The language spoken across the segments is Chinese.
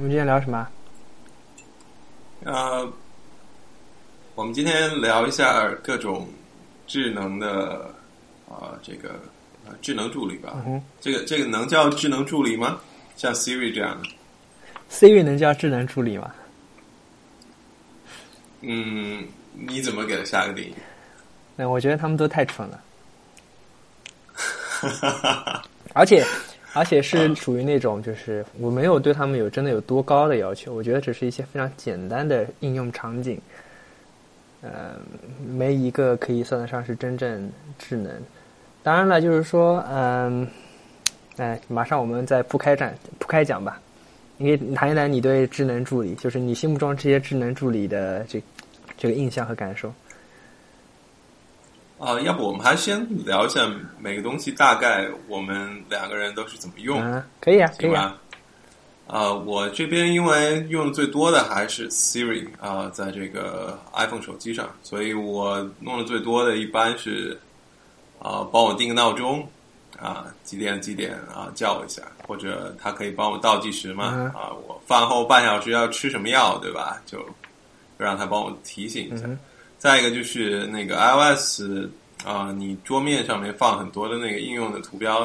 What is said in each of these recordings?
我们今天聊什么？呃，我们今天聊一下各种智能的啊、这个呃智能助理吧。嗯这个这个能叫智能助理吗？像 Siri 这样的？Siri 能叫智能助理吗？嗯，你怎么给它下个定义？那我觉得他们都太蠢了，而且而且是属于那种就是我没有对他们有真的有多高的要求，我觉得只是一些非常简单的应用场景，呃，没一个可以算得上是真正智能。当然了，就是说，嗯，哎，马上我们再铺开展铺开讲吧。你可以谈一谈你对智能助理，就是你心目中这些智能助理的这这个印象和感受。啊、要不我们还先聊一下每个东西大概我们两个人都是怎么用，嗯，可以啊，可以啊。行吧？啊、我这边因为用的最多的还是 Siri 啊、在这个 iPhone 手机上，所以我弄的最多的一般是啊、帮我定个闹钟啊、几点几点啊、叫我一下，或者它可以帮我倒计时嘛嗯啊、我饭后半小时要吃什么药，对吧？就让它帮我提醒一下。嗯再一个就是那个 iOS 啊、你桌面上面放很多的那个应用的图标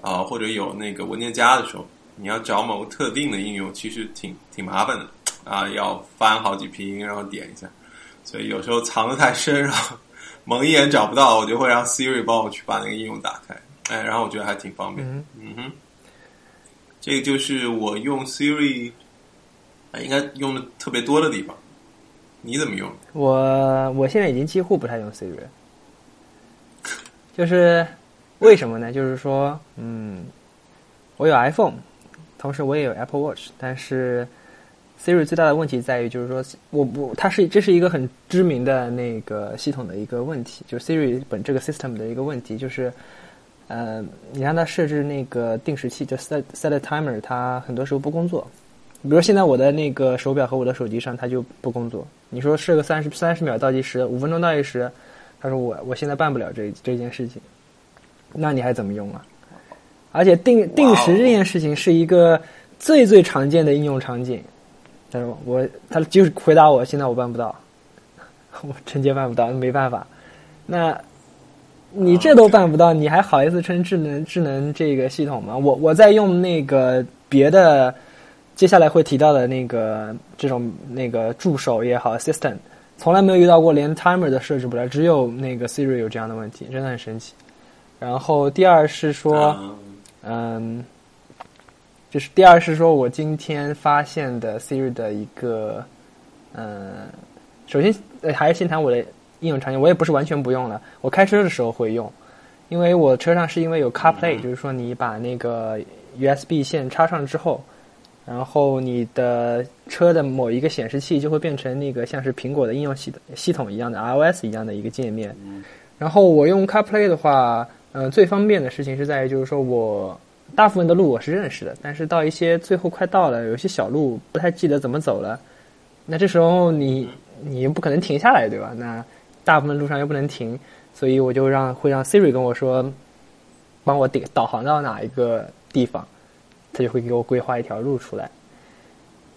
啊、或者有那个文件夹的时候，你要找某个特定的应用，其实挺挺麻烦的啊、要翻好几屏，然后点一下，所以有时候藏得太深，然后 蒙一眼找不到，我就会让 Siri 帮我去把那个应用打开，哎，然后我觉得还挺方便。嗯嗯哼，这个就是我用 Siri 啊，应该用的特别多的地方。你怎么用？我我现在已经几乎不太用 Siri，就是为什么呢？就是说，嗯，我有 iPhone，同时我也有 Apple Watch，但是 Siri 最大的问题在于，就是说我不，它是这是一个很知名的那个系统的一个问题，就是 Siri 本这个 system 的一个问题，就是呃，你让它设置那个定时器，就 set set a timer，它很多时候不工作。比如现在我的那个手表和我的手机上，它就不工作。你说设个三十三十秒倒计时，五分钟倒计时，他说我我现在办不了这这件事情，那你还怎么用啊？而且定定时这件事情是一个最最常见的应用场景，他说我他就是回答我现在我办不到，我直接办不到，没办法。那你这都办不到，你还好意思称智能智能这个系统吗？我我在用那个别的。接下来会提到的那个这种那个助手也好，assistant，从来没有遇到过连 timer 都设置不了，只有那个 Siri 有这样的问题，真的很神奇。然后第二是说，嗯，就是第二是说我今天发现的 Siri 的一个，嗯，首先呃还是先谈我的应用场景，我也不是完全不用了，我开车的时候会用，因为我车上是因为有 CarPlay，、就是说你把那个 USB 线插上之后。然后你的车的某一个显示器就会变成那个像是苹果的应用系系统一样的 iOS 一样的一个界面。然后我用 CarPlay 的话，呃，最方便的事情是在于就是说我大部分的路我是认识的，但是到一些最后快到了，有些小路不太记得怎么走了，那这时候你你又不可能停下来，对吧？那大部分路上又不能停，所以我就让会让 Siri 跟我说，帮我导导航到哪一个地方。他就会给我规划一条路出来，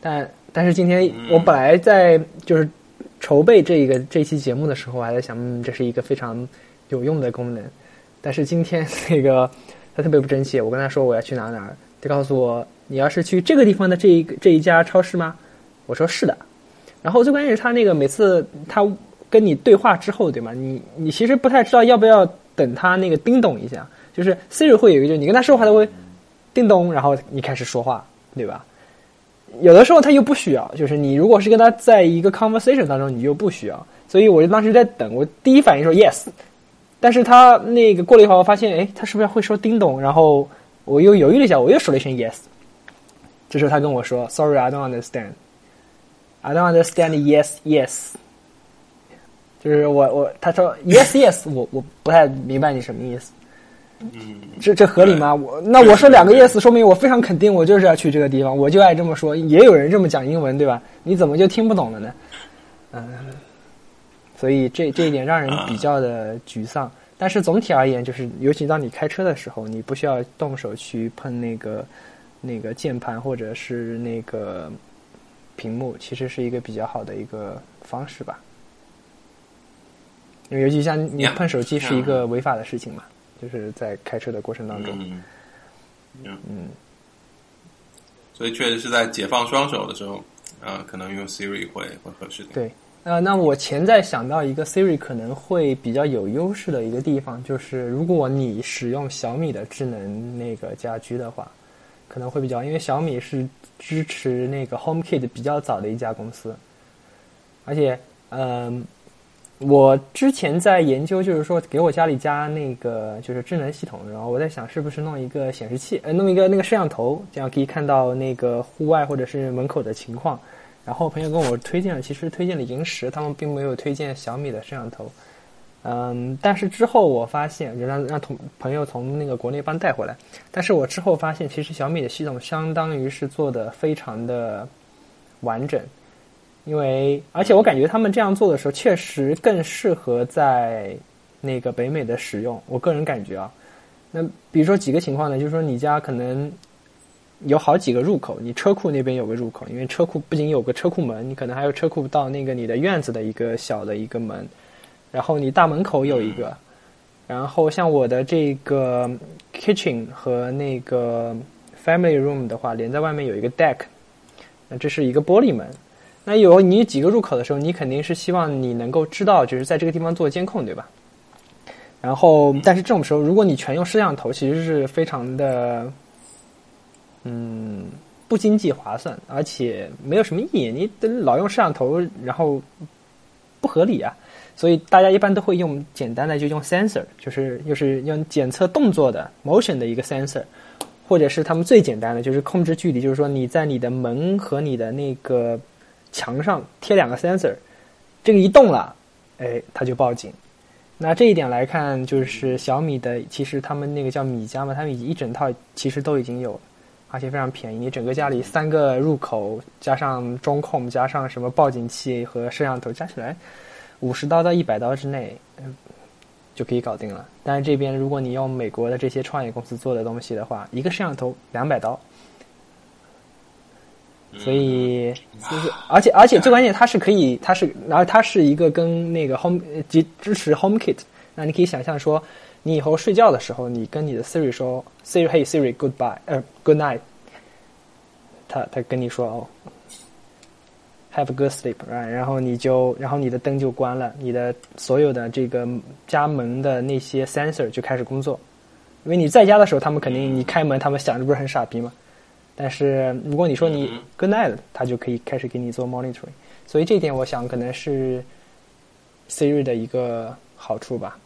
但但是今天我本来在就是筹备这一个这期节目的时候，我还在想，嗯，这是一个非常有用的功能。但是今天 那个他特别不争气，我跟他说我要去哪哪儿，他告诉我你要是去这个地方的这一个这一家超市吗？我说是的。然后最关键是他那个每次他跟你对话之后，对吗？你你其实不太知道要不要等他那个叮咚一下，就是 Siri 会有一个，就是你跟他说话，他会。叮咚，然后你开始说话，对吧？有的时候他又不需要，就是你如果是跟他在一个 conversation 当中，你又不需要。所以我就当时在等，我第一反应说 yes，但是他那个过了一会儿，我发现，哎，他是不是会说叮咚？然后我又犹豫了一下，我又说了一声 yes。这时候他跟我说，Sorry，I don't understand，I don't understand yes yes。就是我我他说 yes yes，我我不太明白你什么意思。嗯，这这合理吗？我那我说两个 yes，说明我非常肯定，我就是要去这个地方，我就爱这么说。也有人这么讲英文，对吧？你怎么就听不懂了呢？嗯，所以这这一点让人比较的沮丧。但是总体而言，就是尤其当你开车的时候，你不需要动手去碰那个那个键盘或者是那个屏幕，其实是一个比较好的一个方式吧。因为尤其像你碰手机是一个违法的事情嘛，就是在开车的过程当中。嗯，嗯嗯，所以确实是在解放双手的时候，啊、可能用 Siri 会会合适点。对。呃，那我潜在想到一个 Siri 可能会比较有优势的一个地方，就是如果你使用小米的智能那个家居的话，可能会比较，因为小米是支持那个 HomeKit 比较早的一家公司，而且，嗯、我之前在研究，就是说给我家里加那个就是智能系统，然后我在想是不是弄一个显示器，呃，弄一个那个摄像头，这样可以看到那个户外或者是门口的情况。然后朋友跟我推荐了，其实推荐了萤石，他们并没有推荐小米的摄像头。嗯，但是之后我发现，就让让同朋友从那个国内帮带回来。但是我之后发现，其实小米的系统相当于是做的非常的完整，因为而且我感觉他们这样做的时候，确实更适合在那个北美的使用。我个人感觉啊，那比如说几个情况呢，就是说你家可能有好几个入口，你车库那边有个入口，因为车库不仅有个车库门，你可能还有车库到那个你的院子的一个小的一个门，然后你大门口有一个，然后像我的这个 kitchen 和那个 family room 的话，连在外面有一个 deck，那这是一个玻璃门。那有你几个入口的时候，你肯定是希望你能够知道，就是在这个地方做监控，对吧？然后，但是这种时候，如果你全用摄像头，其实是非常的，嗯，不经济划算，而且没有什么意义。你老用摄像头，然后不合理啊。所以大家一般都会用简单的，就用 sensor，就是就是用检测动作的 motion 的一个 sensor，或者是他们最简单的，就是控制距离，就是说你在你的门和你的那个墙上贴两个 sensor，这个一动了，哎，它就报警。那这一点来看，就是小米的，其实他们那个叫米家嘛，他们一整套其实都已经有了，而且非常便宜。你整个家里三个入口加上中控，加上什么报警器和摄像头，加起来五十刀到一百刀之内，就可以搞定了。但是这边如果你用美国的这些创业公司做的东西的话，一个摄像头两百刀，所以就是，而且而且最关键，它是可以，它是，然后它是一个跟那个 Home 呃支支持 HomeKit，那你可以想象说，你以后睡觉的时候，你跟你的 Siri 说，Siri Hey Siri Goodbye，呃 Good night，他他跟你说哦，Have a good sleep，right? 然后你就，然后你的灯就关了，你的所有的这个家门的那些 sensor 就开始工作，因为你在家的时候，他们肯定你开门，他们想着不是很傻逼吗？但是如果你说你嗯 good night，它就可以开始给你做 monitoring。所以这一点我想可能是 Siri 的一个好处吧。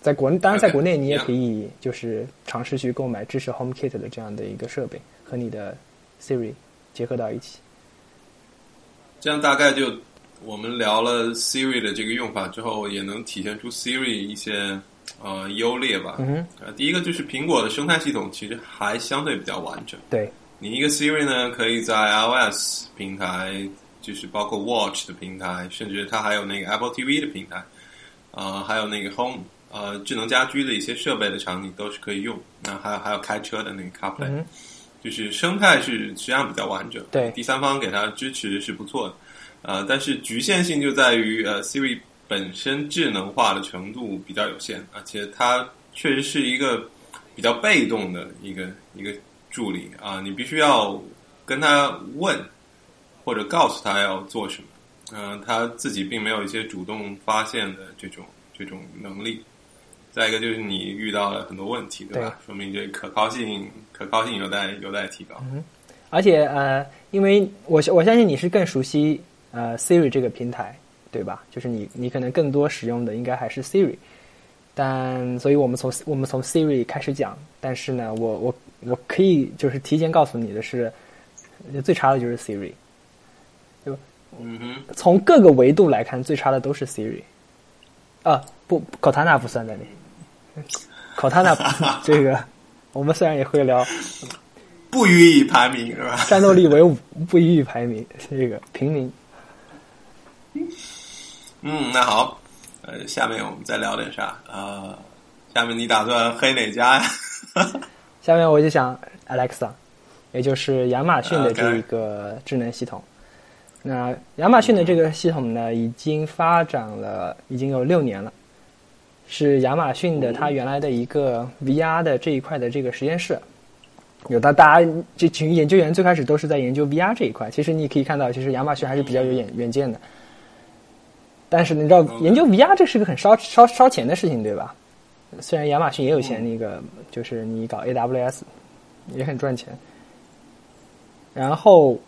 在国当然在国内你也可以就是尝试去购买支持 HomeKit 的这样的一个设备，和你的 Siri 结合到一起。这样大概就我们聊了 Siri 的这个用法之后，也能体现出 Siri 一些呃优劣吧。嗯，呃，第一个就是苹果的生态系统其实还相对比较完整。对，你一个 Siri 呢，可以在 iOS 平台，就是包括 Watch 的平台，甚至它还有那个 Apple TV 的平台，呃，还有那个 Home 呃智能家居的一些设备的场景都是可以用。那还有还有开车的那个 CarPlay，、嗯，就是生态是实际上比较完整。对第三方给它支持是不错的，呃，但是局限性就在于呃 Siri 本身智能化的程度比较有限，而且它确实是一个比较被动的一个一个助理啊、你必须要跟他问或者告诉他要做什么，嗯、他自己并没有一些主动发现的这种这种能力。再一个就是你遇到了很多问题，对吧？说明这可靠性可靠性有待有待提高。嗯而且呃，因为我我相信你是更熟悉呃 Siri 这个平台，对吧？就是你你可能更多使用的应该还是 Siri，但所以我们从我们从 Siri 开始讲，但是呢，我我我可以就是提前告诉你的是，最差的就是 Siri，嗯哼，从各个维度来看，最差的都是 Siri。啊，不，Cortana 不算在内，Cortana 这个我们虽然也会聊 不予以排名是吧？战斗力为五，不予以排名，这个平民。嗯，那好，呃，下面我们再聊点啥？呃，下面你打算黑哪家呀？下面我就想 Alexa，也就是亚马逊的这一个智能系统。那亚马逊的这个系统呢，已经发展了已经有六年了，是亚马逊的它原来的一个 VR 的这一块的这个实验室。有的大家这群研究员最开始都是在研究 VR 这一块，其实你可以看到，其实亚马逊还是比较有远远见的。但是你知道，研究 VR 这是个很烧烧烧钱的事情，对吧？虽然亚马逊也有钱，那个就是你搞 AWS 也很赚钱。然后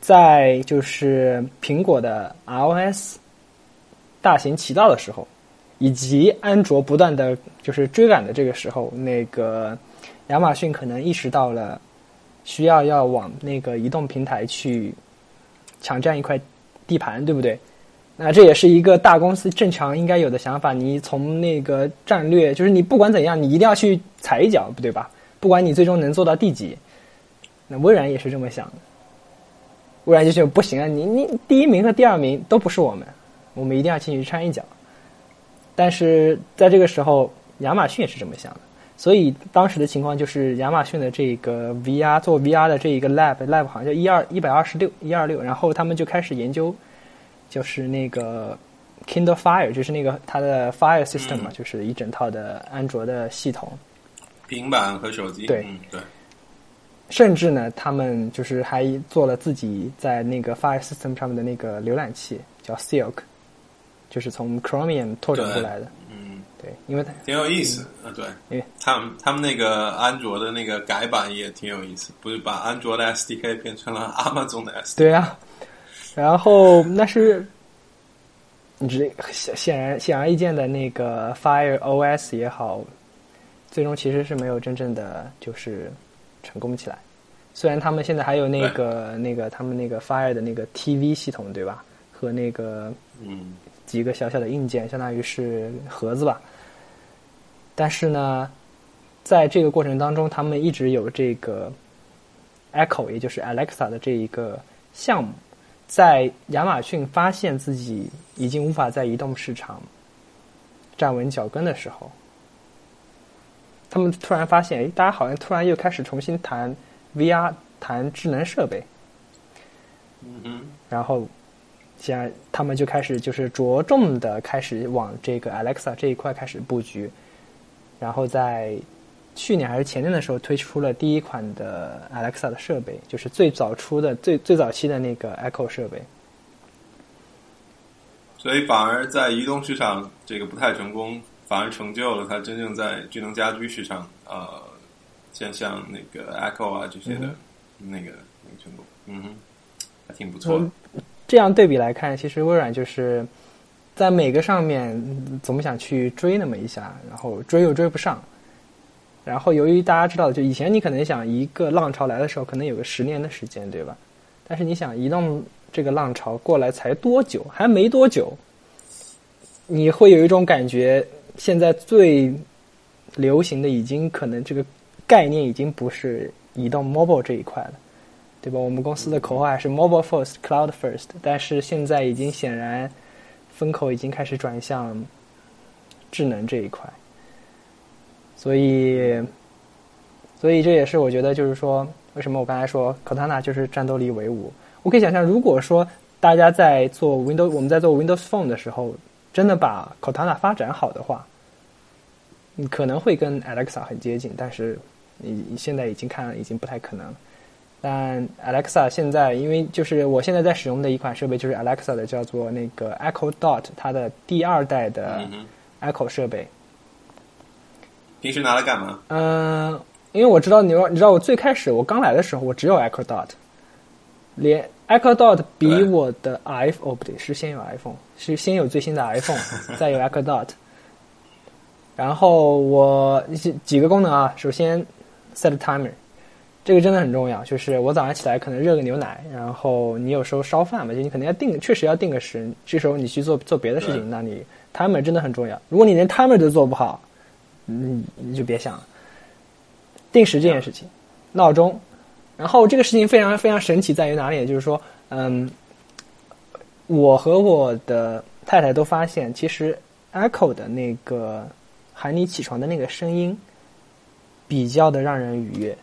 在就是苹果的 iOS 大行其道的时候，以及安卓不断的就是追赶的这个时候，那个亚马逊可能意识到了需要要往那个移动平台去抢占一块地盘，对不对？那这也是一个大公司正常应该有的想法。你从那个战略，就是你不管怎样，你一定要去踩一脚，不对吧？不管你最终能做到第几，那微软也是这么想的。微软就觉得不行啊，你你第一名和第二名都不是我们，我们一定要进去掺一脚。但是在这个时候，亚马逊也是这么想的。所以当时的情况就是，亚马逊的这个 VR 做 VR 的这一个 lab，lab 好像叫一二一百二十六一二六，然后他们就开始研究。就是那个 Kindle Fire，就是那个它的 Fire System 嘛，就是一整套的安卓的系统，平板和手机。对对。甚至呢，他们就是还做了自己在那个 Fire System 上面的那个浏览器，叫 Silk，就是从 Chromium 拓展过来的。嗯，对，因为它挺有意思啊。对，因为他们他们那个安卓的那个改版也挺有意思，不是把安卓的 SDK 变成了 Amazon 的 SDK。对啊。然后那是，你这显显然显而易见的那个 Fire OS 也好，最终其实是没有真正的就是成功起来。虽然他们现在还有那个那个他们那个 Fire 的那个 TV 系统对吧？和那个嗯几个小小的硬件，相当于是盒子吧。但是呢，在这个过程当中，他们一直有这个 Echo，也就是 Alexa 的这一个项目。在亚马逊发现自己已经无法在移动市场站稳脚跟的时候，他们突然发现，哎，大家好像突然又开始重新谈 VR，谈智能设备。嗯然后，现在他们就开始就是着重的开始往这个 Alexa 这一块开始布局，然后在。去年还是前年的时候推出了第一款的 Alexa 的设备，就是最早出的最最早期的那个 Echo 设备。所以反而在移动市场这个不太成功，反而成就了它真正在智能家居市场呃，像像那个 Echo 啊这些的那个那个成功，嗯哼，还挺不错。这样对比来看，其实微软就是在每个上面总想去追那么一下，然后追又追不上。然后，由于大家知道，就以前你可能想一个浪潮来的时候，可能有个十年的时间，对吧？但是你想，移动这个浪潮过来才多久？还没多久，你会有一种感觉，现在最流行的已经可能这个概念已经不是移动 mobile 这一块了，对吧？我们公司的口号还是 mobile first, cloud first，但是现在已经显然风口已经开始转向智能这一块。所以，所以这也是我觉得，就是说，为什么我刚才说 Cortana 就是战斗力为五？我可以想象，如果说大家在做 Windows，我们在做 Windows Phone 的时候，真的把 Cortana 发展好的话，你可能会跟 Alexa 很接近。但是你现在已经看，已经不太可能。但 Alexa 现在，因为就是我现在在使用的一款设备就是 Alexa 的，叫做那个 Echo Dot，它的第二代的 Echo 设备。平时拿来干嘛？嗯，因为我知道你，你知道我最开始我刚来的时候，我只有 Echo Dot，连 Echo Dot 比我的 iPhone 哦不对，是先有 iPhone，是先有最新的 iPhone，再有 Echo Dot。然后我几几个功能啊，首先 set timer，这个真的很重要，就是我早上起来可能热个牛奶，然后你有时候烧饭嘛，就你可能要定，确实要定个时，这时候你去做做别的事情，那你 timer 真的很重要。如果你连 timer 都做不好，你你就别想了，定时这件事情，闹钟，然后这个事情非常非常神奇，在于哪里？就是说，嗯，我和我的太太都发现，其实 Echo 的那个喊你起床的那个声音，比较的让人愉悦。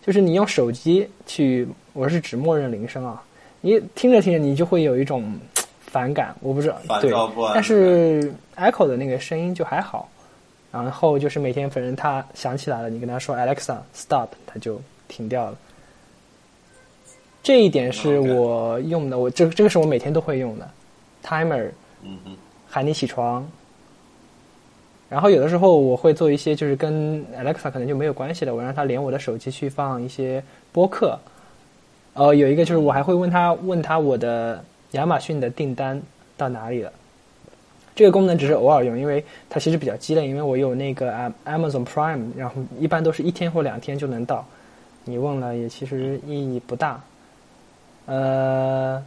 就是你用手机去，我是指默认铃声啊，你听着听着你就会有一种反感，我不知道对，但是 Echo 的那个声音就还好，然后就是每天反正他想起来了，你跟他说 Alexa stop，他就停掉了。这一点是我用的，我这这个是我每天都会用的，timer，嗯喊你起床。然后有的时候我会做一些就是跟 Alexa 可能就没有关系的，我让他连我的手机去放一些播客。呃，有一个就是我还会问他问他我的亚马逊的订单到哪里了。这个功能只是偶尔用，因为它其实比较鸡肋，因为我有那个 Amazon Prime，然后一般都是一天或两天就能到。你问了也其实意义不大。呃，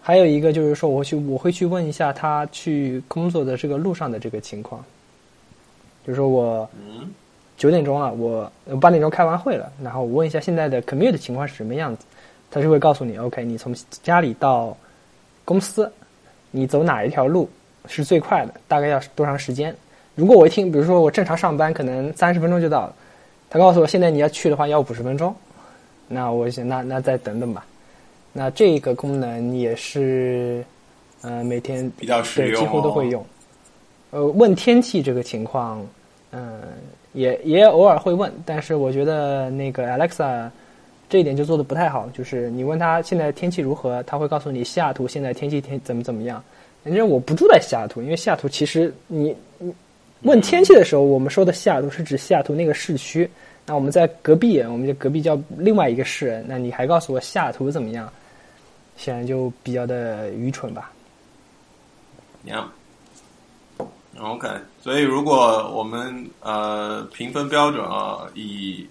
还有一个就是说，我去我会去问一下他去工作的这个路上的这个情况。就是说我九点钟了，我八点钟开完会了，然后我问一下现在的 commute 情况是什么样子，他就会告诉你，OK，你从家里到公司，你走哪一条路是最快的，大概要多长时间？如果我一听，比如说我正常上班可能三十分钟就到了，他告诉我现在你要去的话要五十分钟，那我想那那再等等吧。那这个功能也是，呃，每天比较实用，几乎都会用。呃，问天气这个情况，嗯，也也偶尔会问，但是我觉得那个 Alexa 这一点就做的不太好，就是你问他现在天气如何，他会告诉你西雅图现在天气天怎么怎么样。因为我不住在西雅图，因为西雅图其实你你问天气的时候，我们说的西雅图是指西雅图那个市区，那我们在隔壁，我们就隔壁叫另外一个市，那你还告诉我西雅图怎么样，显然就比较的愚蠢吧。Yeah. OK，所以如果我们呃评分标准啊以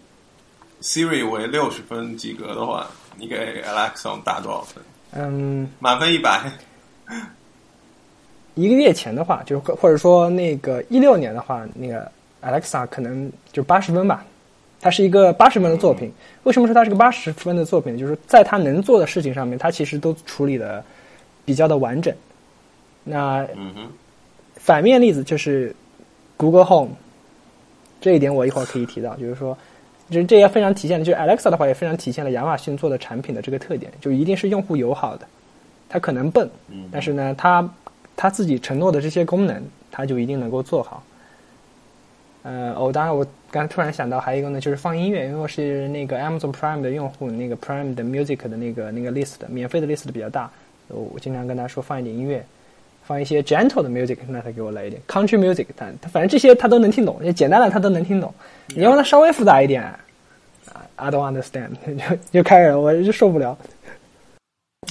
Siri 为六十分及格的话，你给 Alexa 打多少分？嗯，满分一百。一个月前的话，就是或者说那个一六年的话，那个 Alexa 可能就八十分吧。它是一个八十分的作品。为什么说它是个八十分的作品？就是在它能做的事情上面，它其实都处理的比较的完整。那。反面例子就是 Google Home，这一点我一会儿可以提到，就是说，这这也非常体现了，就是 Alexa 的话也非常体现了亚马逊做的产品的这个特点，就一定是用户友好的。它可能笨，但是呢，它它自己承诺的这些功能，他就一定能够做好。呃，哦，当然我刚突然想到还有一个呢，就是放音乐，因为我是那个 Amazon Prime 的用户，那个 Prime 的 Music 的那个那个 list 免费的 list 比较大，我经常跟他说放一点音乐。放一些 gentle 的 music，那他给我来一点 country music，他他反正这些他都能听懂，简单的他都能听懂。你要让他稍微复杂一点，I don't understand，就就开始我就受不了。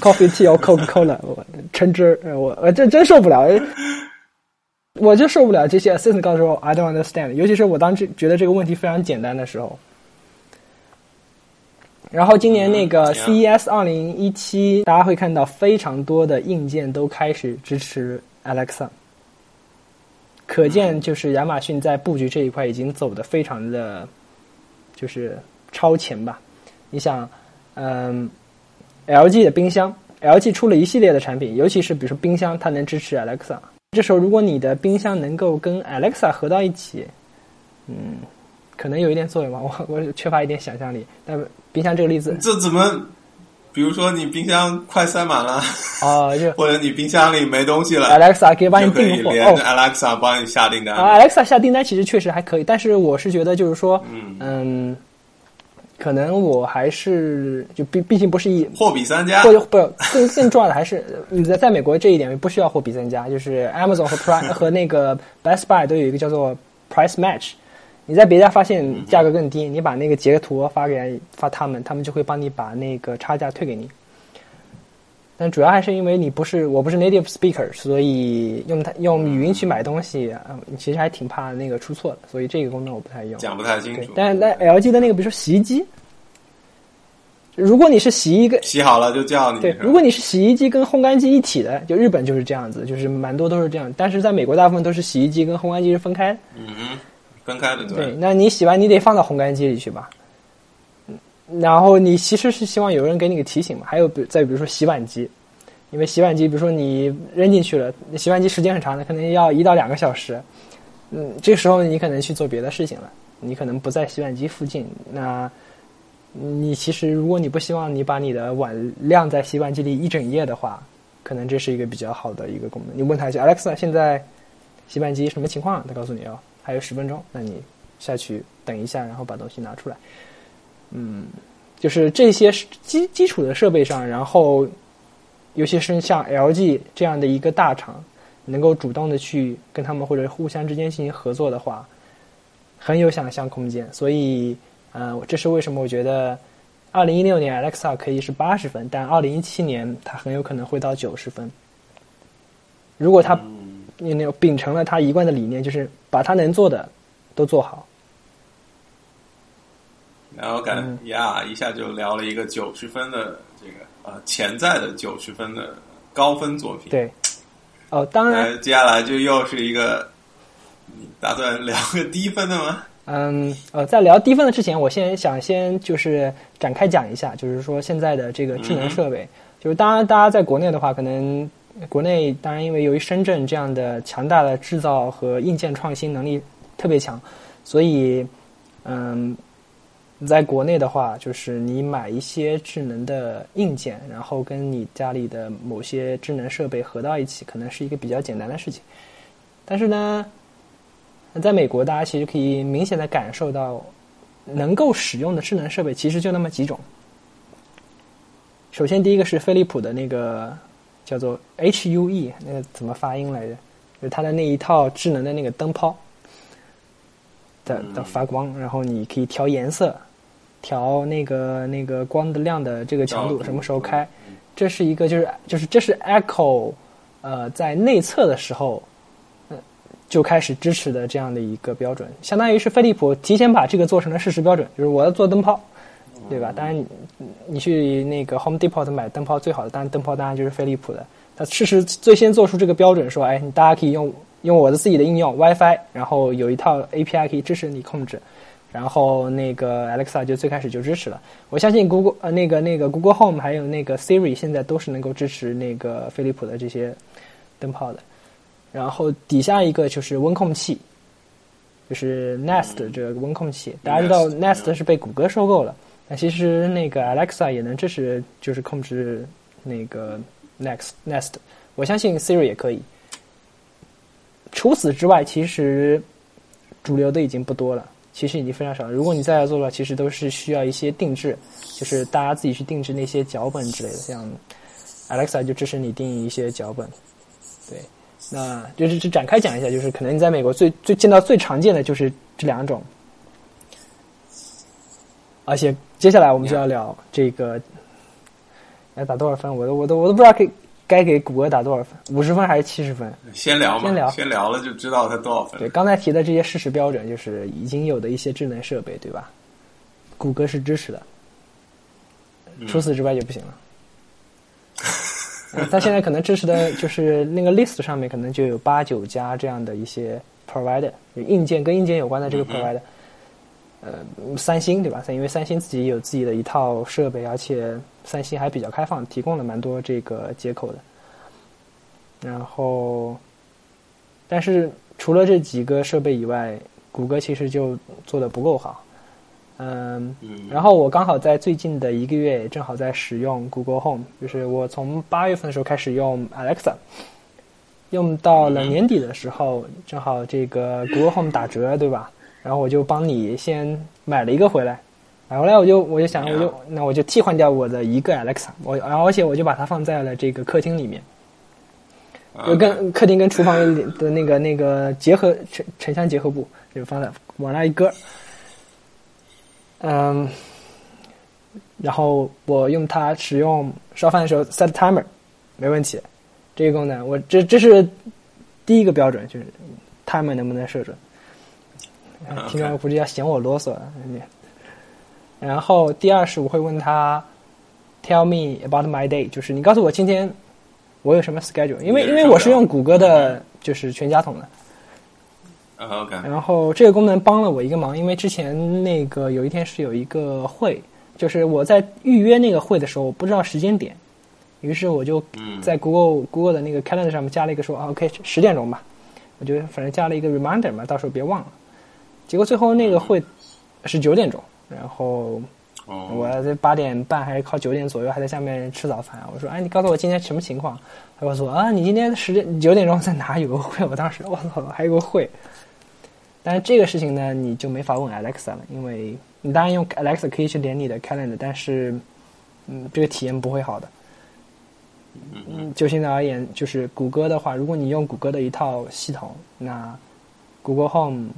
Coffee tea or Coca Cola，我橙汁，我我这真受不了，我就受不了这些 assistant 告诉我 I don't understand，尤其是我当时觉得这个问题非常简单的时候。然后今年那个 CES 二零一七，大家会看到非常多的硬件都开始支持 Alexa，可见就是亚马逊在布局这一块已经走的非常的，就是超前吧。你想，嗯，LG 的冰箱，LG 出了一系列的产品，尤其是比如说冰箱，它能支持 Alexa。这时候如果你的冰箱能够跟 Alexa 合到一起，嗯。可能有一点作用吧，我我缺乏一点想象力。但冰箱这个例子，这怎么？比如说你冰箱快塞满了，啊，就 或者你冰箱里没东西了，Alexa 可以帮你订货哦，Alexa 帮你下订单。啊，Alexa 下订单其实确实还可以，但是我是觉得就是说，嗯，可能我还是就毕毕竟不是一货比三家，或者不更更重要的还是 你在在美国这一点不需要货比三家，就是 Amazon 和 Prime 和那个 Best Buy 都有一个叫做 Price Match。你在别家发现价格更低，你把那个截图发给发他们，他们就会帮你把那个差价退给你。但主要还是因为你不是我不是 native speaker，所以用它用语音去买东西，嗯，其实还挺怕那个出错的，所以这个功能我不太用。讲不太清楚。但是那 LG 的那个，比如说洗衣机，如果你是洗衣个洗好了就叫你。对，如果你是洗衣机跟烘干机一体的，就日本就是这样子，就是蛮多都是这样。但是在美国，大部分都是洗衣机跟烘干机是分开。嗯哼。分开的对，那你洗完你得放到烘干机里去吧。然后你其实是希望有人给你个提醒嘛。还有比再比如说洗碗机，因为洗碗机比如说你扔进去了，洗碗机时间很长的，可能要一到两个小时。嗯，这时候你可能去做别的事情了，你可能不在洗碗机附近。那你其实如果你不希望你把你的碗晾在洗碗机里一整夜的话，可能这是一个比较好的一个功能。你问他一下，Alexa，现在洗碗机什么情况？他告诉你哦，还有十分钟，那你下去等一下，然后把东西拿出来。嗯，就是这些基基础的设备上，然后尤其是像 LG 这样的一个大厂，能够主动的去跟他们或者互相之间进行合作的话，很有想象空间。所以，呃，这是为什么我觉得，二零一六年 Alexa 可以是八十分，但二零一七年它很有可能会到九十分。如果它你那秉承了他一贯的理念，就是把他能做的都做好。然后感呀，一下就聊了一个九十分的这个呃潜在的九十分的高分作品。对，哦，当然，接下来就又是一个，你打算聊个低分的吗？嗯，呃，在聊低分的之前，我先想先就是展开讲一下，就是说现在的这个智能设备，就是当然大家在国内的话，可能国内当然因为由于深圳这样的强大的制造和硬件创新能力特别强，所以嗯。在国内的话，就是你买一些智能的硬件，然后跟你家里的某些智能设备合到一起，可能是一个比较简单的事情。但是呢，在美国，大家其实可以明显的感受到，能够使用的智能设备其实就那么几种。首先，第一个是飞利浦的那个叫做 HUE，那个怎么发音来着？就是它的那一套智能的那个灯泡的的发光，然后你可以调颜色。调那个那个光的亮的这个强度，什么时候开？这是一个就是就是这是 Echo，呃，在内测的时候，嗯，就开始支持的这样的一个标准，相当于是飞利浦提前把这个做成了事实标准，就是我要做灯泡，对吧？当然你你去那个 Home Depot 买灯泡最好的，当然灯泡当然就是飞利浦的，它事实最先做出这个标准，说哎，你大家可以用用我的自己的应用 WiFi，然后有一套 API 可以支持你控制。然后那个 Alexa 就最开始就支持了，我相信 Google 呃那个那个 Google Home 还有那个 Siri 现在都是能够支持那个飞利浦的这些灯泡的。然后底下一个就是温控器，就是 Nest 这个温控器，大家知道 Nest 是被谷歌收购了，那其实那个 Alexa 也能支持，就是控制那个 Next Nest，我相信 Siri 也可以。除此之外，其实主流的已经不多了。其实已经非常少了。如果你再要做的话，其实都是需要一些定制，就是大家自己去定制那些脚本之类的。像 Alexa 就支持你定义一些脚本。对，那就是展开讲一下，就是可能你在美国最最见到最常见的就是这两种。而且接下来我们就要聊这个，要打多少分？我都我都我都不知道可以。该给谷歌打多少分？五十分还是七十分？先聊嘛，先聊，先聊了就知道它多少分。对，刚才提的这些事实标准，就是已经有的一些智能设备，对吧？谷歌是支持的，除此之外就不行了。它现在可能支持的就是那个 list 上面可能就有八九家这样的一些 provider，硬件跟硬件有关的这个 provider。呃，三星对吧？因为三星自己有自己的一套设备，而且三星还比较开放，提供了蛮多这个接口的。然后，但是除了这几个设备以外，谷歌其实就做的不够好。嗯，然后我刚好在最近的一个月，正好在使用 Google Home，就是我从八月份的时候开始用 Alexa，用到了年底的时候，正好这个 Google Home 打折，对吧？然后我就帮你先买了一个回来，买回来我就我就想我就那我就替换掉我的一个 Alexa，我然后而且我就把它放在了这个客厅里面，就跟客厅跟厨房的那个那个结合城城乡结合部就放在往那一搁，嗯，然后我用它使用烧饭的时候 set timer，没问题，这个功能我这这是第一个标准就是 timer 能不能设准。听众估计要嫌我啰嗦了。然后第二是我会问他，Tell me about my day，就是你告诉我今天我有什么 schedule，因为因为我是用谷歌的，就是全家桶的。OK。然后这个功能帮了我一个忙，因为之前那个有一天是有一个会，就是我在预约那个会的时候我不知道时间点，于是我就在 Google Google 的那个 Calendar 上面加了一个说，OK 十点钟吧，我就反正加了一个 reminder 嘛，到时候别忘了。结果最后那个会是九点钟，然后哦，我在八点半还是靠九点左右还在下面吃早饭。我说，哎，你告诉我今天什么情况？他告诉我啊，你今天十点九点钟在哪有个会？我当时我操，还有个会。但是这个事情呢，你就没法问 Alexa 了，因为你当然用 Alexa 可以去连你的 Calendar，但是嗯，这个体验不会好的。嗯，就现在而言，就是谷歌的话，如果你用谷歌的一套系统，那 Google Home，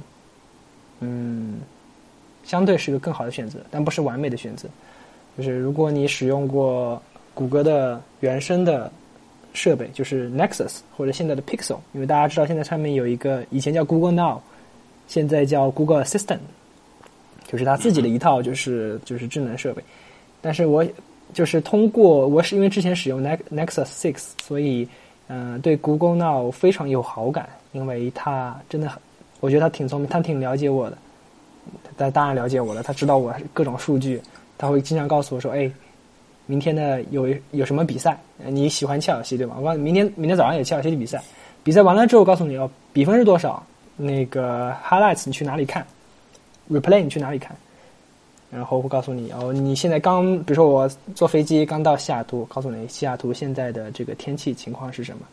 嗯，相对是一个更好的选择，但不是完美的选择。就是如果你使用过谷歌的原生的设备，就是 Nexus 或者现在的 Pixel，因为大家知道现在上面有一个以前叫 Google Now，现在叫 Google Assistant，就是它自己的一套就是就是智能设备。但是我就是通过我是因为之前使用 Nex Nexus Six，所以嗯、对 Google Now 非常有好感，因为它真的很，我觉得它挺聪明，它挺了解我的。他当然了解我了，他知道我各种数据，他会经常告诉我说：“哎，明天的有有什么比赛？你喜欢切尔西对吧？我，明天明天早上有切尔西的比赛，比赛完了之后告诉你哦，比分是多少？那个 highlights 你去哪里看？replay 你去哪里看？然后会告诉你哦，你现在刚，比如说我坐飞机刚到西雅图，告诉你西雅图现在的这个天气情况是什么。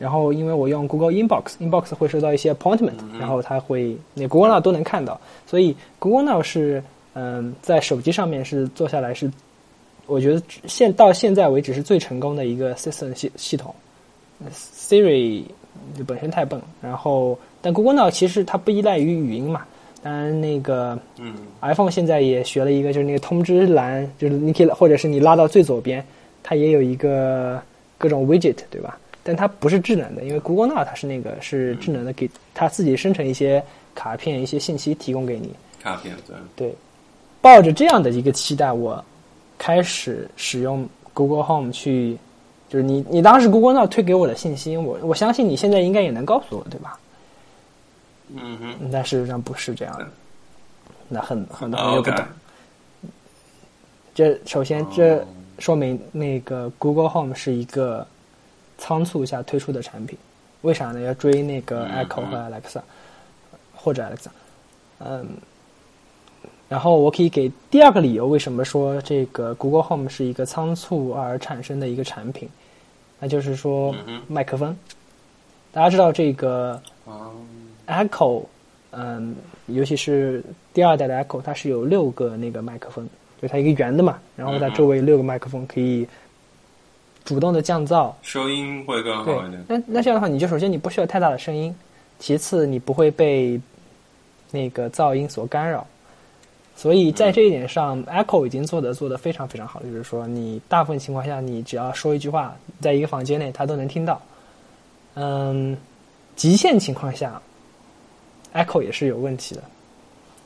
然后因为我用 Google Inbox，Inbox 会收到一些 appointment，然后它会那 Google Now 都能看到，所以 Google Now 是嗯在手机上面是做下来是，我觉得现到现在为止是最成功的一个 system 系系统。Siri 本身太笨，然后但 Google Now 其实它不依赖于语音嘛，当然那个嗯 iPhone 现在也学了一个，就是那个通知栏，就是你可以或者是你拉到最左边，它也有一个各种 widget，对吧？但它不是智能的，因为 Google Now 它是那个是智能的，给它自己生成一些卡片、一些信息提供给你。卡片对，对，抱着这样的一个期待，我开始使用 Google Home 去，就是你你当时 Google Now 推给我的信息，我我相信你现在应该也能告诉我，对吧？嗯哼，但事实上不是这样的，那很很多人哦又不懂。这首先这哦说明那个 Google Home 是一个仓促下推出的产品，为啥呢？要追那个嗯 Echo 和嗯 Alexa，、或者 Alexa，嗯，然后我可以给第二个理由，为什么说这个 Google Home 是一个仓促而产生的一个产品，那就是说嗯麦克风。大家知道这个哦。Echo，嗯，尤其是第二代的 Echo，它是有六个那个麦克风，就它一个圆的嘛，然后它周围六个麦克风可以主动的降噪。收音会更好一点，。那那这样的话，你就首先你不需要太大的声音，其次你不会被那个噪音所干扰。所以在这一点上、e c h o 已经做的做的非常非常好，就是说你大部分情况下，你只要说一句话，在一个房间内，它都能听到。嗯，极限情况下，Echo 也是有问题的。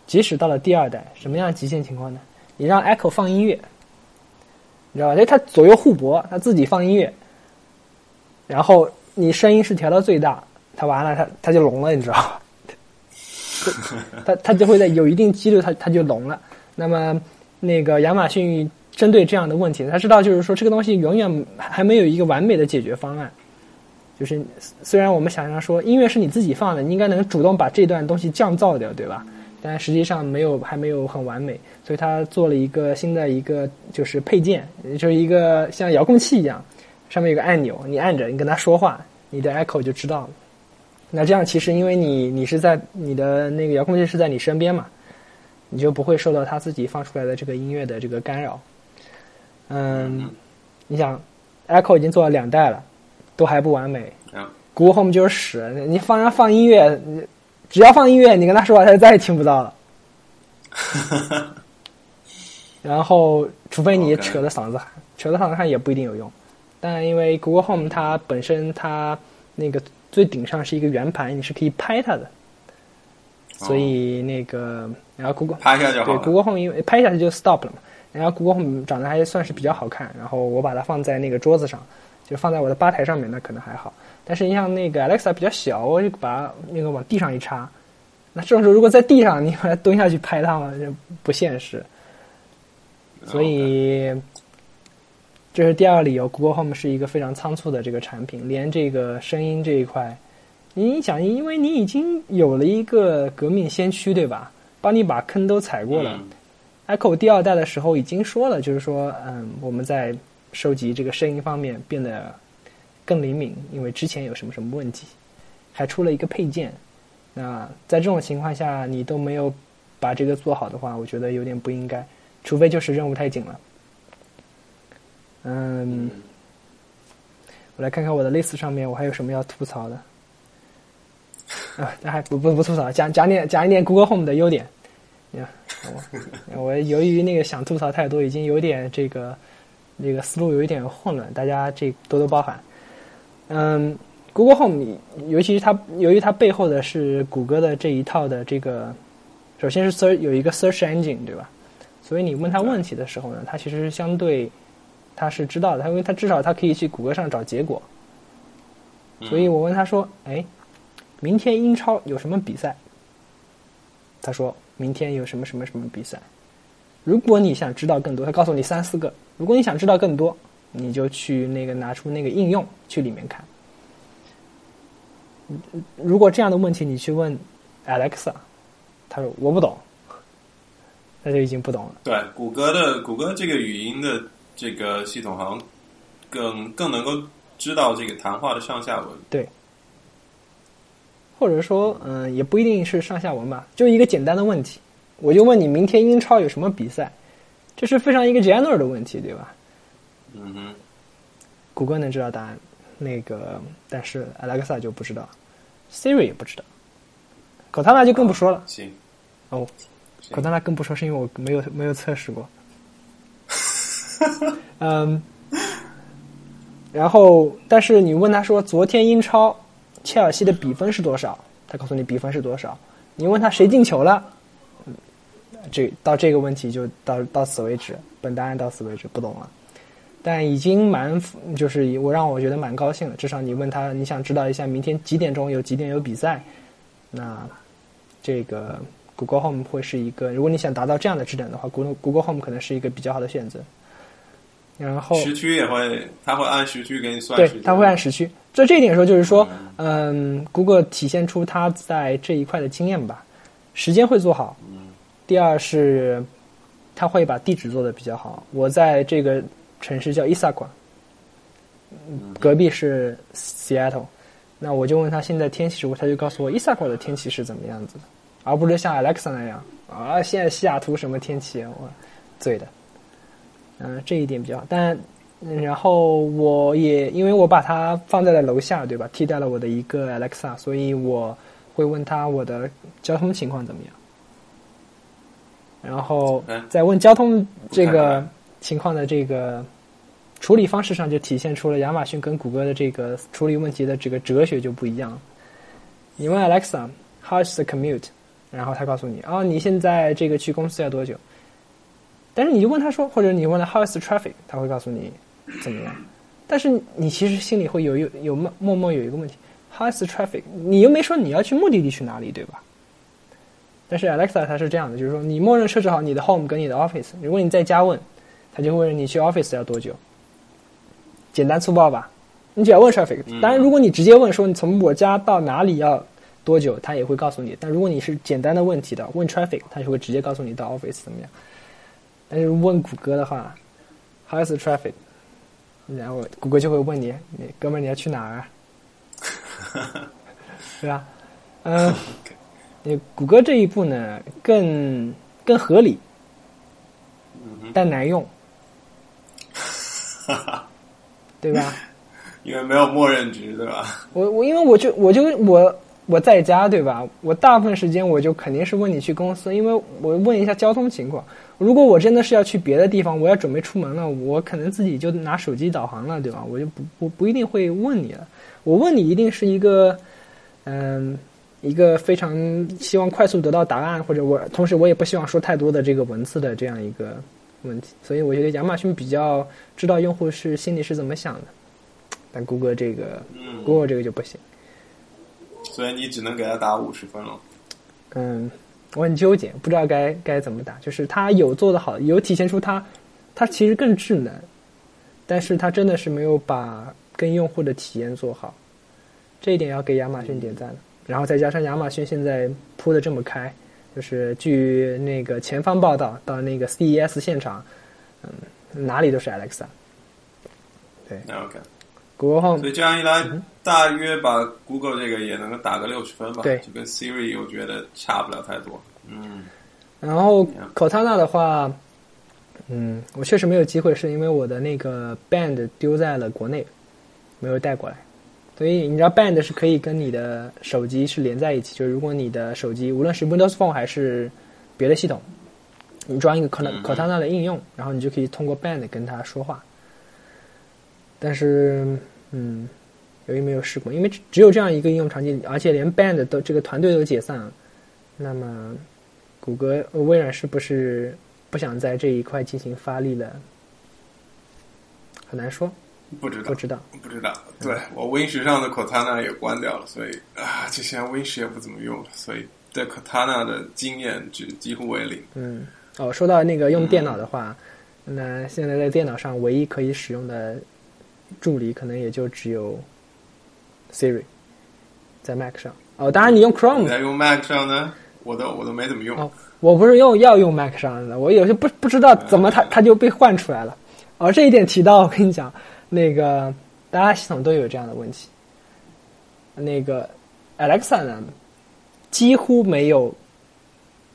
即使到了第二代，什么样的极限情况呢？你让 Echo 放音乐，你知道吧？就它左右互搏，它自己放音乐，然后你声音是调到最大，它完了，它它就聋了，你知道吧？它它就会在有一定几率它它就聋了。那么那个亚马逊针对这样的问题，他知道就是说这个东西永远还没有一个完美的解决方案。就是虽然我们想象说音乐是你自己放的，你应该能主动把这段东西降噪掉，对吧？但实际上没有，还没有很完美，所以他做了一个新的一个就是配件，就是一个像遥控器一样，上面有个按钮，你按着，你跟他说话，你的 Echo 就知道了。那这样其实因为你你是在你的那个遥控器是在你身边嘛，你就不会受到它自己放出来的这个音乐的这个干扰。嗯，你想，Echo 已经做了两代了，都还不完美。啊 Google Home 就是屎，你放上放音乐，你只要放音乐，你跟他说话，他就再也听不到了。然后，除非你扯着嗓子喊扯着嗓子喊也不一定有用。但因为 Google Home 它本身它那个最顶上是一个圆盘，你是可以拍它的，所以那个然后 Google 拍一下就好对。Google Home 因为拍一下就 stop 了嘛，然后 Google Home 长得还算是比较好看，然后我把它放在那个桌子上，就放在我的吧台上面，那可能还好。但是你像那个 Alexa 比较小，我就把它那个往地上一插，那这种时候如果在地上你把它蹲下去拍它嘛，就不现实。所以这是第二个理由，Google Home 是一个非常仓促的这个产品，连这个声音这一块，你想，因为你已经有了一个革命先驱，对吧？帮你把坑都踩过了，嗯 Echo 第二代的时候已经说了，就是说，嗯，我们在收集这个声音方面变得更灵敏，因为之前有什么什么问题，还出了一个配件。那在这种情况下，你都没有把这个做好的话，我觉得有点不应该，除非就是任务太紧了。嗯，我来看看我的 list 上面我还有什么要吐槽的。啊，那还不不不吐槽，讲讲点讲一点 Google Home 的优点。我我由于那个想吐槽太多，已经有点这个这个思路有一点混乱，大家这多多包涵。嗯，Google Home，尤其是它由于它背后的是谷歌的这一套的这个，首先是 search 有一个 search engine 对吧？所以你问他问题的时候呢，他其实是相对他是知道的，因为他至少他可以去谷歌上找结果。所以我问他说：“哎。”明天英超有什么比赛？他说明天有什么什么什么比赛。如果你想知道更多，他告诉你三四个。如果你想知道更多，你就去那个拿出那个应用去里面看。如果这样的问题你去问 Alexa，他说我不懂，那就已经不懂了。对，谷歌的谷歌这个语音的这个系统好像更更能够知道这个谈话的上下文。对。或者说，嗯，也不一定是上下文吧，就一个简单的问题，我就问你明天英超有什么比赛，这是非常一个 general 的问题，对吧？嗯哼，谷歌能知道答案，那个但是 Alexa 就不知道，Siri 也不知道，Cortana 就更不说了。行，哦，Cortana 更不说，是因为我没有没有测试过。嗯，然后但是你问他说昨天英超。切尔西的比分是多少？他告诉你比分是多少。你问他谁进球了？这到这个问题就到到此为止，本答案到此为止，不懂了。但已经蛮就是我让我觉得蛮高兴了，至少你问他你想知道一下明天几点钟有几点有比赛，那这个 Google Home 会是一个，如果你想达到这样的质量的话，Google Google Home 可能是一个比较好的选择。然后时区也会，他会按时区给你算。对，他会按时区。在这一点说，就是说，嗯，Google 体现出他在这一块的经验吧，时间会做好。第二是，他会把地址做的比较好。我在这个城市叫伊萨馆，隔壁是 Seattle，那我就问他现在天气如何，他就告诉我伊萨馆的天气是怎么样子的，而不是像 Alexa 那样啊，现在西雅图什么天气？我醉的。嗯，这一点比较好，但然后我也因为我把它放在了楼下，对吧？替代了我的一个 Alexa，所以我会问他我的交通情况怎么样。然后在问交通这个情况的这个处理方式上，就体现出了亚马逊跟谷歌的这个处理问题的这个哲学就不一样。你问 Alexa，How is the commute？然后他告诉你，哦，你现在这个去公司要多久？但是你就问他说，或者你问了 How is the traffic？他会告诉你怎么样。但是你其实心里会有有有默默默有一个问题，How is the traffic？你又没说你要去目的地去哪里，对吧？但是 Alexa 它是这样的，就是说你默认设置好你的 home 跟你的 office，如果你在家问，它就会问你去 office 要多久。简单粗暴吧？你只要问 traffic。当然，如果你直接问说你从我家到哪里要多久，它也会告诉你。但如果你是简单的问题的问 traffic，它就会直接告诉你到 office 怎么样。但是问谷歌的话，How is traffic？然后谷歌就会问你，你哥们儿你要去哪儿？对吧？嗯，你谷歌这一步呢，更更合理，但难用，对吧？因为没有默认值，对吧？我我因为我就我就我我在家，对吧？我大部分时间我就肯定是问你去公司，因为我问一下交通情况。如果我真的是要去别的地方，我要准备出门了，我可能自己就拿手机导航了，对吧？我就不不不一定会问你了。我问你一定是一个，嗯，一个非常希望快速得到答案，或者我同时我也不希望说太多的这个文字的这样一个问题。所以我觉得亚马逊比较知道用户是心里是怎么想的，但谷歌这个，谷歌这个就不行。所以你只能给他打五十分了。嗯。我很纠结，不知道该该怎么打。就是他有做的好，有体现出他，他其实更智能，但是他真的是没有把跟用户的体验做好，这一点要给亚马逊点赞。然后再加上亚马逊现在铺的这么开，就是据那个前方报道，到那个 CES 现场，嗯，哪里都是 Alexa。那 OK，Google Home 所以这样一来，大约把 Google 这个也能够打个六十分吧。对就跟 Siri 我觉得差不了太多。嗯，然后 Cortana 的话，嗯，我确实没有机会，是因为我的那个 Band 丢在了国内，没有带过来。所以你知道 Band 是可以跟你的手机是连在一起，就是如果你的手机无论是 Windows Phone 还是别的系统，你装一个 Cortana 嗯 Cortana 的应用，然后你就可以通过 Band 跟它说话。但是，嗯，由于没有试过，因为只只有这样一个应用场景，而且连 Band 都这个团队都解散了，那么谷歌、呃微软是不是不想在这一块进行发力了？很难说，不知道不，知道。不知道。对我 Win 十上的 Cortana 也关掉了，所以啊，这现在 Win 十也不怎么用了，所以对 Cortana 的经验只几乎为零。嗯，哦，说到那个用电脑的话，那现在在电脑上唯一可以使用的助理，可能也就只有 Siri，在 Mac 上。哦，当然你用 Chrome，在用 Mac 上呢，我都我都没怎么用。哦我不是用要用 Mac 上的，我有些不不知道怎么它它就被换出来了。哦，这一点提到，我跟你讲，那个大家系统都有这样的问题。那个 Alexa 呢，几乎没有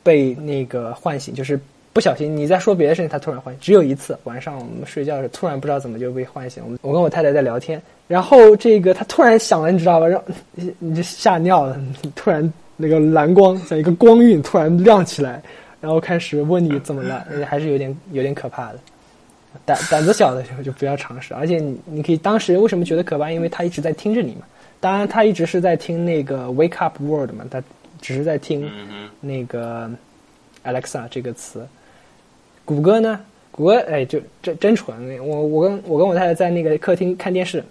被那个唤醒，就是不小心你在说别的事情，它突然唤醒，只有一次晚上我们睡觉的时候，突然不知道怎么就被唤醒。我我跟我太太在聊天，然后这个它突然响了，你知道吧？让你就吓尿了，你突然那个蓝光像一个光晕突然亮起来，然后开始问你怎么了，还是有点有点可怕的。胆胆子小的时候就不要尝试，而且你你可以当时为什么觉得可怕？因为他一直在听着你嘛。当然，他一直是在听那个 “wake up world” 嘛，他只是在听那个 Alexa 这个词。谷歌呢？谷歌哎，就真真蠢！我我跟我跟我太太在那个客厅看电视，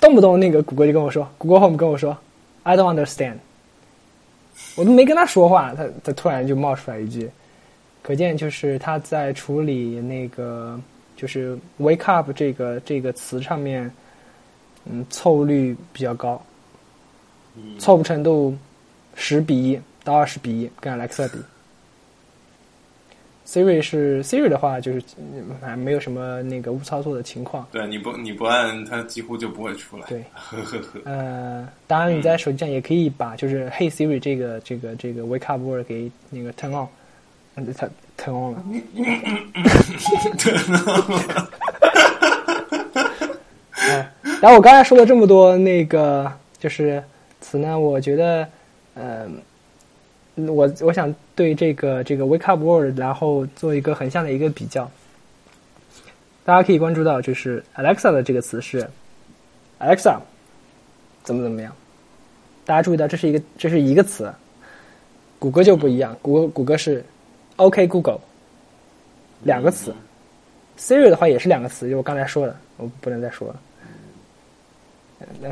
动不动那个谷歌就跟我说，谷歌 Home 跟我说，I don't understand。我都没跟他说话，他他突然就冒出来一句，可见就是他在处理那个就是 “wake up” 这个这个词上面，嗯，错误率比较高，嗯错误程度十比一到二十比一，跟 Alexa 比。Siri 是 Siri 的话，就是嗯还没有什么那个误操作的情况。对，你不你不按它几乎就不会出来。对，呵呵呵。呃，当然你在手机上也可以把就是 Hey Siri 这个这个这个 Wake Up Word 给那个 turn on，嗯，它 turn on 了。哎，然后我刚才说了这么多那个就是词呢，我觉得，呃，我我想对这个这个 Wake Up World，然后做一个横向的一个比较。大家可以关注到，就是 Alexa 的这个词是 Alexa 怎么怎么样。大家注意到，这是一个这是一个词，谷歌就不一样，谷歌谷歌是 OK Google 两个词。Siri 的话也是两个词，就我刚才说的，我不能再说了。呃那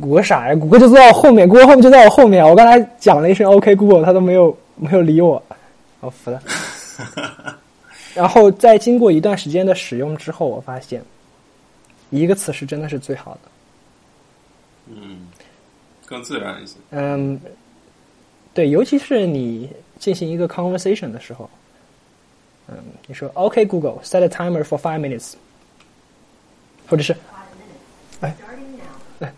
谷歌傻呀，谷歌就坐在我后面，谷歌后面就在我后面。我刚才讲了一声 OK Google，他都没有没有理我，我服了。然后在经过一段时间的使用之后，我发现一个词是真的是最好的。嗯，更自然一些。嗯，对，尤其是你进行一个 conversation 的时候嗯你说 ok google set a timer for five minutes 或者是来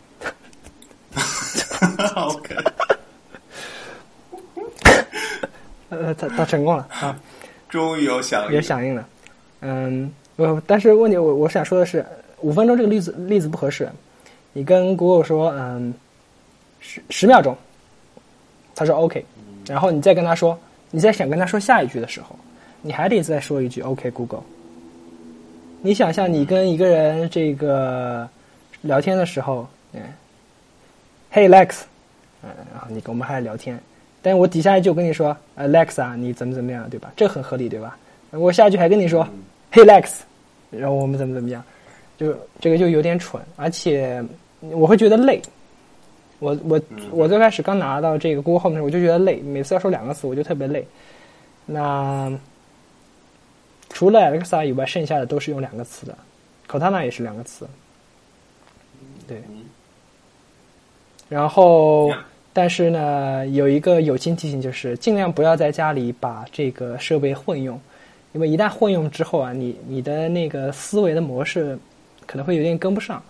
ok 他他他成功了啊。终于有响应有响应了。嗯我但是问题我我想说的是五分钟这个例子例子不合适。你跟 google 说嗯十十秒钟。他说 ok 然后你再跟他说，你再想跟他说下一句的时候，你还得再说一句 OK Google。你想象你跟一个人这个聊天的时候，嗯，Hey Lex，嗯，然后你跟我们还聊天，但我底下就跟你说，Alex 啊你怎么怎么样，对吧？这很合理，对吧？我下一句还跟你说，Hey Lex，然后我们怎么怎么样，就这个就有点蠢，而且我会觉得累。我我我最开始刚拿到这个 Google Home 的时候，我就觉得累，每次要说两个词，我就特别累。那除了 Alexa 以外，剩下的都是用两个词的，Cortana 也是两个词。对，然后但是呢，有一个友情提醒，就是尽量不要在家里把这个设备混用，因为一旦混用之后啊，你你的那个思维的模式可能会有点跟不上。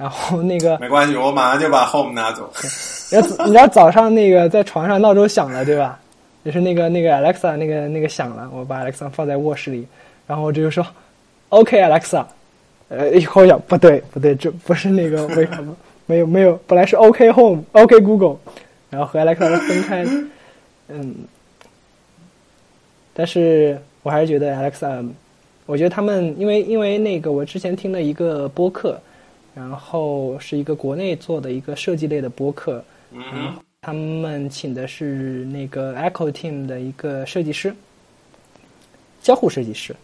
然后那个没关系，我马上就把 Home 拿走。你知道你知道早上那个在床上闹钟响了，对吧？就是那个那个 Alexa 那个那个响了，我把 Alexa 放在卧室里，然后我就说 OK Alexa，呃，一会儿想不对不对，这不是那个 为什么？没有没有，本来是 OK Home OK Google，然后和 Alexa 分开，嗯，但是我还是觉得 Alexa，我觉得他们因为因为那个我之前听了一个播客，然后是一个国内做的一个设计类的播客，嗯然后他们请的是那个 Echo Team 的一个设计师，交互设计师。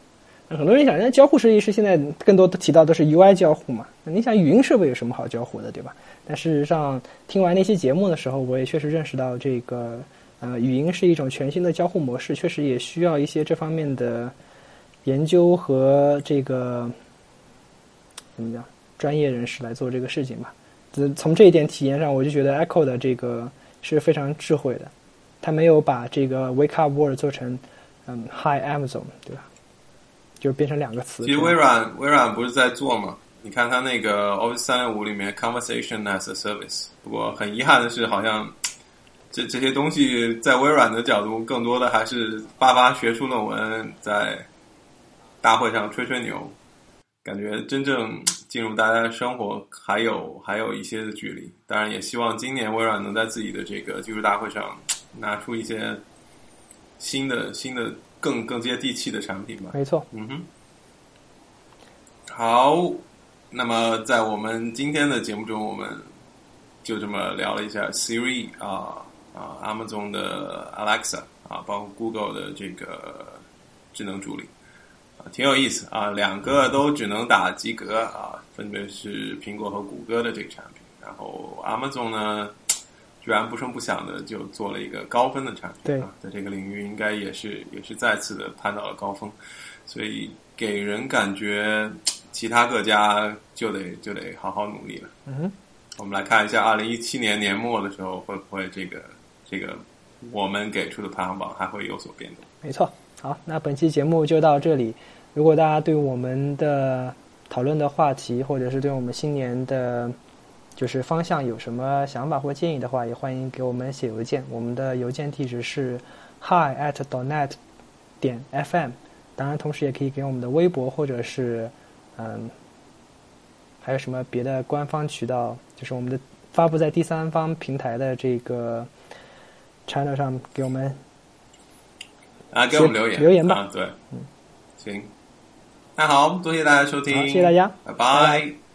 那很多人想，那交互设计师现在更多的提到都是 UI 交互嘛？那你想语音设备有什么好交互的，对吧？但事实上，听完那期节目的时候，我也确实认识到这个呃，语音是一种全新的交互模式，确实也需要一些这方面的研究和这个怎么讲专业人士来做这个事情吧。从这一点体验上，我就觉得 Echo 的这个是非常智慧的，他没有把这个 Wake Up World 做成嗯 Hi Amazon，对吧？就变成两个词。其实微软微软不是在做吗？你看它那个 Office 三六五里面 Conversation as a Service，不过很遗憾的是，好像 这这些东西在微软的角度，更多的还是发发学术论文，在大会上吹吹牛，感觉真正进入大家的生活还有还有一些的距离。当然，也希望今年微软能在自己的这个技术大会上拿出一些新的新的更更接地气的产品吧。没错，嗯哼，好，那么在我们今天的节目中，我们就这么聊了一下 Siri 啊啊，Amazon 的 Alexa 啊，包括 Google 的这个智能助理啊，挺有意思啊，两个都只能打及格啊，分别是苹果和谷歌的这个产品，然后 Amazon 呢。居然不声不响的就做了一个高分的产品，对啊，在这个领域应该也是也是再次的攀到了高峰，所以给人感觉其他各家就得就得好好努力了。嗯哼，我们来看一下，二零一七年年末的时候，会不会这个这个我们给出的排行榜还会有所变动？没错。好，那本期节目就到这里。如果大家对我们的讨论的话题，或者是对我们新年的，就是方向有什么想法或建议的话，也欢迎给我们写邮件。我们的邮件地址是 hi at donet 点 fm。当然，同时也可以给我们的微博或者是嗯，还有什么别的官方渠道，就是我们的发布在第三方平台的这个 channel 上给我们啊，给我们留言留言吧啊，对，嗯，行，那好，多谢大家收听，谢谢大家。拜拜